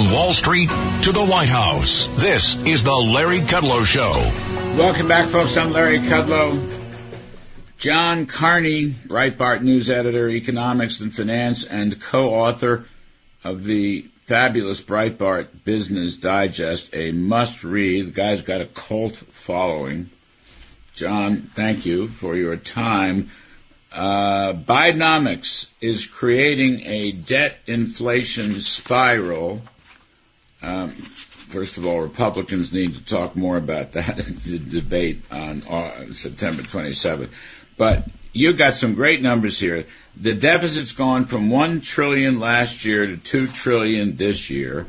From Wall Street to the White House, this is the Larry Kudlow Show. Welcome back, folks. I'm Larry Kudlow. John Carney, Breitbart news editor, economics and finance, and co-author of the fabulous Breitbart Business Digest, a must-read. The guy's got a cult following. John, thank you for your time. Uh, Bidenomics is creating a debt inflation spiral. Um, first of all, Republicans need to talk more about that in the debate on uh, September 27th. But you got some great numbers here. The deficit's gone from one trillion last year to two trillion this year.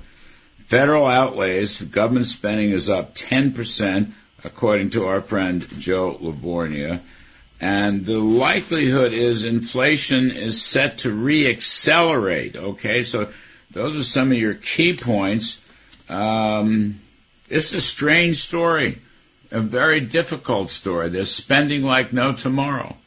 Federal outlays, government spending is up 10%, according to our friend Joe Lavorgna. And the likelihood is inflation is set to reaccelerate. Okay, so those are some of your key points. Um, it's a strange story, a very difficult story. They're spending like no tomorrow.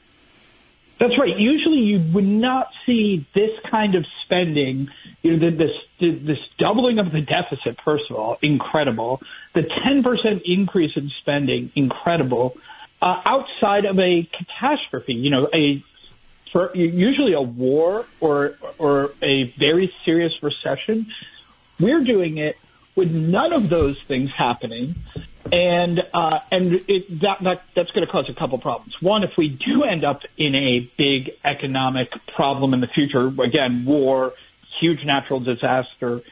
That's right. Usually, you would not see this kind of spending. You know, this this doubling of the deficit. First of all, incredible. The ten percent increase in spending, incredible uh, outside of a catastrophe. You know, a for usually a war or or a very serious recession. We're doing it with none of those things happening, and uh, and it, that, that that's going to cause a couple problems. One, if we do end up in a big economic problem in the future, again, war, huge natural disaster,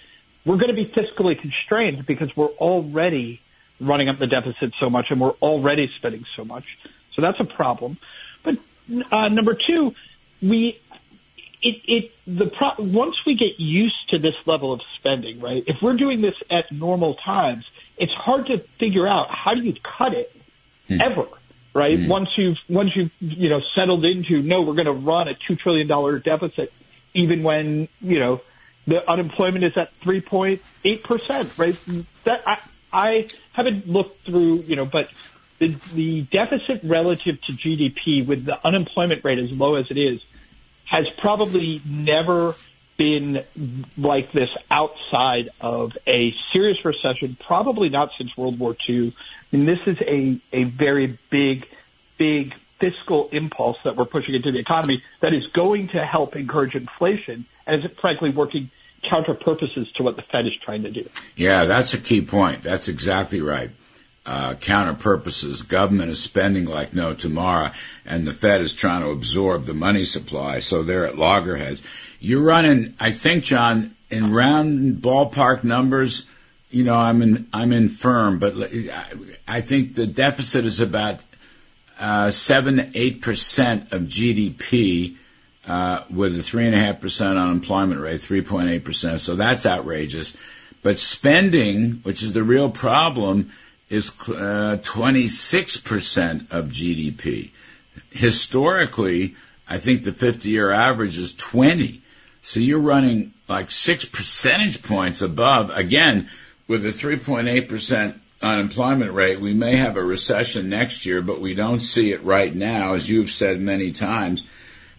we're going to be fiscally constrained because we're already running up the deficit so much, and we're already spending so much. So that's a problem. But uh, number two, we it, it the pro- once we get used to this level of spending, right? If we're doing this at normal times, it's hard to figure out how do you cut it hmm. ever, right? Hmm. Once you've once you've you know settled into no, we're going to run a two trillion dollar deficit, even when you know the unemployment is at three point eight percent, right? That I, I haven't looked through, you know, but the, the deficit relative to GDP with the unemployment rate as low as it is has probably never been like this outside of a serious recession, probably not since World War II. And this is a, a very big, big fiscal impulse that we're pushing into the economy that is going to help encourage inflation and is frankly working – counter purposes to what the Fed is trying to do. Yeah, that's a key point. That's exactly right. Uh, counter purposes. Government is spending like no tomorrow, and the Fed is trying to absorb the money supply, so they're at loggerheads. You're running, I think, John, in round ballpark numbers. You know, I'm in, I'm infirm, but I think the deficit is about uh, seven, eight percent of GDP uh, with a 3.5% unemployment rate, 3.8%. So that's outrageous. But spending, which is the real problem, is uh, 26% of GDP. Historically, I think the 50 year average is 20. So you're running like six percentage points above. Again, with a 3.8% unemployment rate, we may have a recession next year, but we don't see it right now, as you've said many times.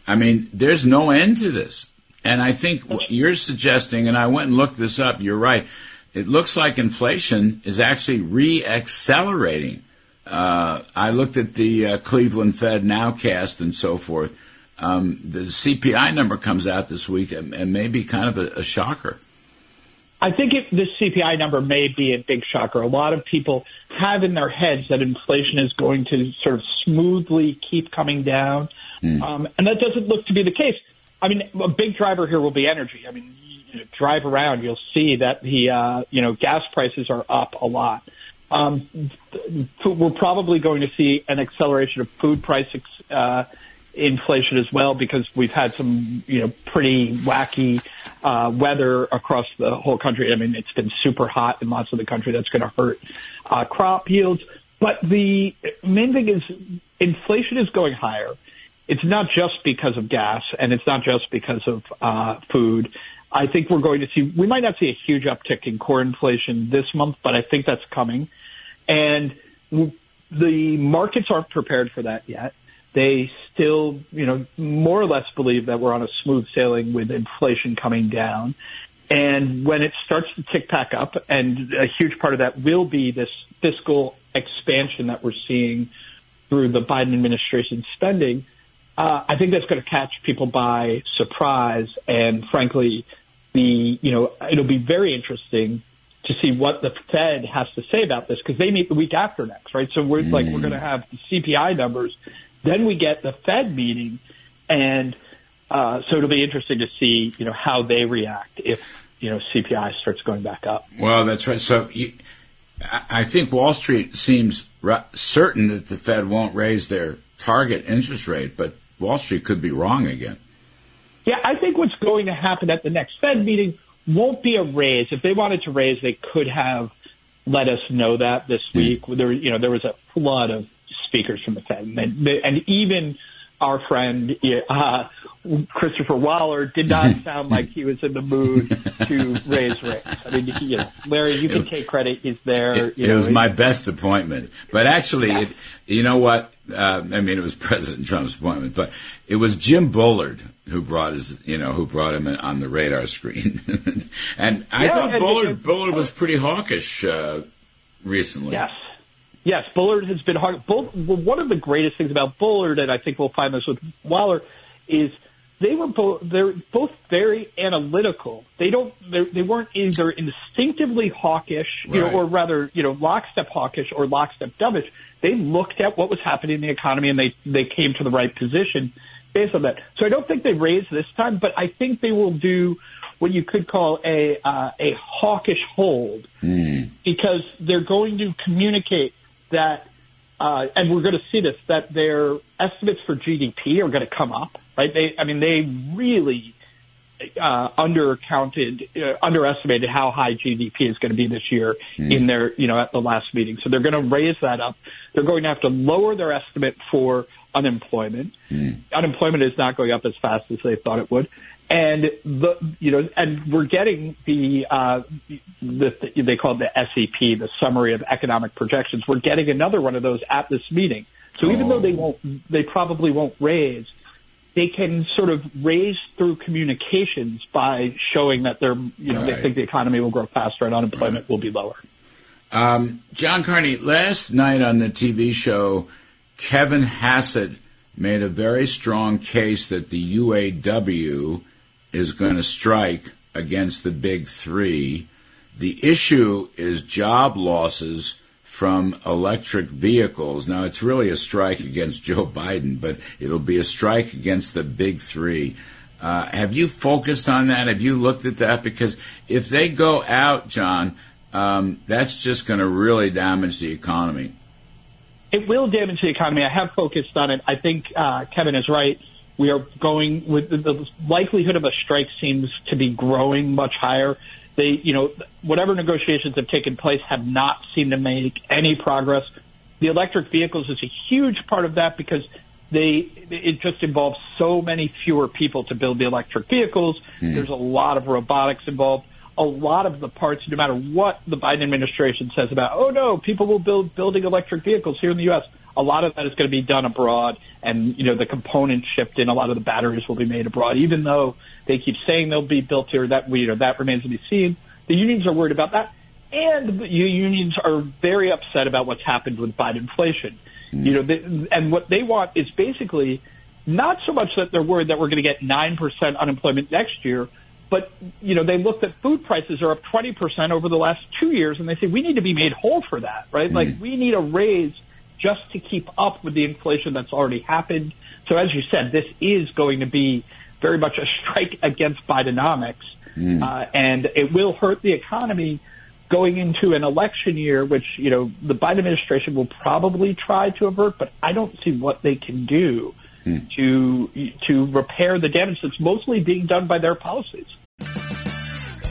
I mean, there's no end to this. And I think what you're suggesting, and I went and looked this up, you're right. It looks like inflation is actually re-accelerating. Uh, I looked at the uh, Cleveland Fed nowcast and so forth. Um, the CPI number comes out this week and, and may be kind of a, a shocker. I think it, the CPI number may be a big shocker. A lot of people have in their heads that inflation is going to sort of smoothly keep coming down. Mm. Um, and that doesn't look to be the case. I mean, a big driver here will be energy. I mean, drive around, you'll see that the uh, you know gas prices are up a lot. Um, we're probably going to see an acceleration of food price uh, inflation as well because we've had some you know pretty wacky uh, weather across the whole country. I mean, it's been super hot in lots of the country. That's going to hurt uh, crop yields. But the main thing is inflation is going higher it's not just because of gas and it's not just because of uh, food. I think we're going to see, we might not see a huge uptick in core inflation this month, but I think that's coming. And the markets aren't prepared for that yet. They still, you know, more or less believe that we're on a smooth sailing with inflation coming down. And when it starts to tick back up, and a huge part of that will be this fiscal expansion that we're seeing through the Biden administration spending, uh, I think that's going to catch people by surprise. And frankly, the you know it'll be very interesting to see what the Fed has to say about this because they meet the week after next, right? So we're mm. like we're going to have the CPI numbers, then we get the Fed meeting, and uh, so it'll be interesting to see you know how they react if you know CPI starts going back up. Well, that's right. So you, I think Wall Street seems certain that the Fed won't raise their target interest rate, but Wall Street could be wrong again. Yeah, I think what's going to happen at the next Fed meeting won't be a raise. If they wanted to raise, they could have let us know that this week. There, you know, there was a flood of speakers from the Fed, and, and even our friend uh, Christopher Waller did not sound like he was in the mood to raise rates. I mean, you know, Larry, you can take credit. He's there. It, it was my best appointment, but actually, yeah. it, you know what? Uh, I mean, it was President Trump's appointment, but it was Jim Bullard who brought his, you know, who brought him on the radar screen. and I yeah, thought and, Bullard, Bullard was pretty hawkish uh, recently. Yes. Yes, Bullard has been hard. Bull, one of the greatest things about Bullard, and I think we'll find this with Waller, is they were both they're both very analytical. They don't they weren't either instinctively hawkish, you right. know, or rather, you know, lockstep hawkish or lockstep dovish. They looked at what was happening in the economy and they they came to the right position based on that. So I don't think they raised this time, but I think they will do what you could call a uh, a hawkish hold mm. because they're going to communicate that, uh, and we're going to see this that their estimates for GDP are going to come up. Right? They, I mean, they really uh, undercounted, uh, underestimated how high GDP is going to be this year mm. in their, you know, at the last meeting. So they're going to raise that up. They're going to have to lower their estimate for unemployment. Mm. Unemployment is not going up as fast as they thought it would. And the, you know, and we're getting the, uh, the, they call it the SEP, the Summary of Economic Projections. We're getting another one of those at this meeting. So even though they won't, they probably won't raise, they can sort of raise through communications by showing that they're, you know, right. they think the economy will grow faster and unemployment right. will be lower. Um, John Carney, last night on the TV show, Kevin Hassett made a very strong case that the UAW is going to strike against the big three. The issue is job losses from electric vehicles. Now, it's really a strike against Joe Biden, but it'll be a strike against the big three. Uh, have you focused on that? Have you looked at that? Because if they go out, John, um, that's just going to really damage the economy. It will damage the economy. I have focused on it. I think uh, Kevin is right. We are going with the likelihood of a strike seems to be growing much higher. They, you know, whatever negotiations have taken place have not seemed to make any progress. The electric vehicles is a huge part of that because they it just involves so many fewer people to build the electric vehicles. Mm. There's a lot of robotics involved a lot of the parts, no matter what the Biden administration says about, oh no, people will build building electric vehicles here in the U.S. A lot of that is going to be done abroad, and you know the components shipped in. A lot of the batteries will be made abroad, even though they keep saying they'll be built here. That you know that remains to be seen. The unions are worried about that, and the unions are very upset about what's happened with Biden inflation. Mm. You know, they, and what they want is basically not so much that they're worried that we're going to get nine percent unemployment next year but, you know, they looked at food prices are up 20% over the last two years, and they say we need to be made whole for that, right? Mm. Like we need a raise just to keep up with the inflation that's already happened. So as you said, this is going to be very much a strike against Bidenomics, mm. uh, and it will hurt the economy going into an election year, which you know the Biden administration will probably try to avert, but I don't see what they can do mm. to to repair the damage that's mostly being done by their policies.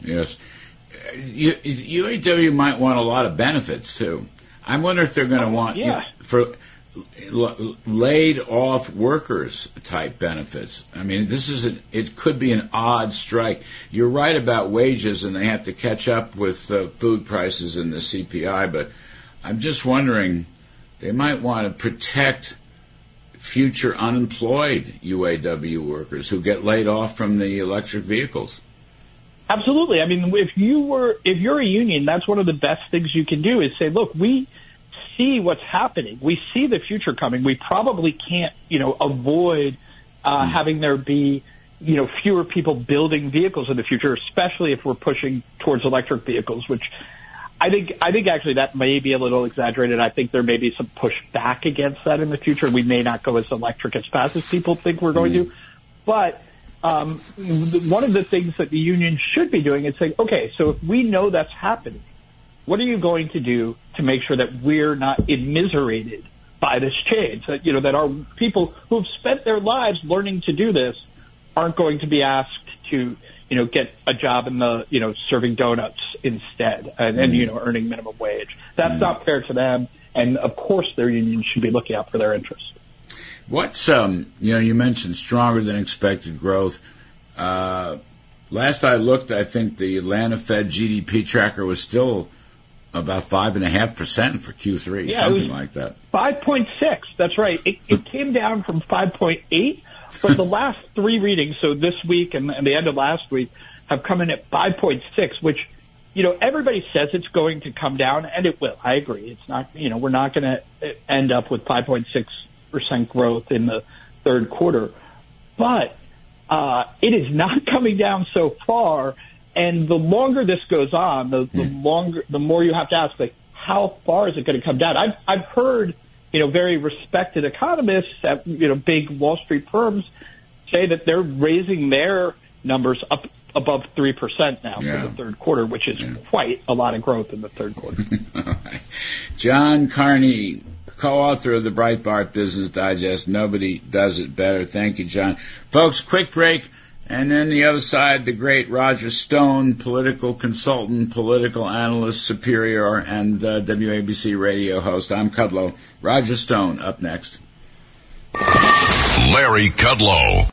Yes. UAW might want a lot of benefits too. I wonder if they're going to want yeah. for laid off workers type benefits. I mean, this is an, it could be an odd strike. You're right about wages and they have to catch up with uh, food prices and the CPI, but I'm just wondering they might want to protect future unemployed UAW workers who get laid off from the electric vehicles. Absolutely. I mean, if you were, if you're a union, that's one of the best things you can do is say, look, we see what's happening. We see the future coming. We probably can't, you know, avoid uh, mm. having there be, you know, fewer people building vehicles in the future, especially if we're pushing towards electric vehicles, which I think, I think actually that may be a little exaggerated. I think there may be some pushback against that in the future. We may not go as electric as fast as people think we're going mm. to, but um, one of the things that the union should be doing is saying, okay, so if we know that's happening, what are you going to do to make sure that we're not immiserated by this change? That you know that our people who have spent their lives learning to do this aren't going to be asked to you know get a job in the you know serving donuts instead and, and you know earning minimum wage. That's mm. not fair to them, and of course their union should be looking out for their interests. What's um you know you mentioned stronger than expected growth. Uh, last I looked, I think the Atlanta Fed GDP tracker was still about five and a half percent for Q3, yeah, something like that. Five point six. That's right. It, it came down from five point eight, but the last three readings, so this week and, and the end of last week, have come in at five point six, which you know, everybody says it's going to come down, and it will. I agree. It's not, you know, we're not going to end up with 5.6 percent growth in the third quarter, but uh, it is not coming down so far. And the longer this goes on, the, the hmm. longer, the more you have to ask, like, how far is it going to come down? I've I've heard, you know, very respected economists at you know big Wall Street firms say that they're raising their numbers up above three percent now yeah. for the third quarter, which is yeah. quite a lot of growth in the third quarter. John Carney, co-author of the Breitbart Business Digest. Nobody does it better. Thank you, John. Folks, quick break. And then the other side, the great Roger Stone, political consultant, political analyst, superior, and uh, WABC radio host. I'm Kudlow. Roger Stone up next. Larry Kudlow.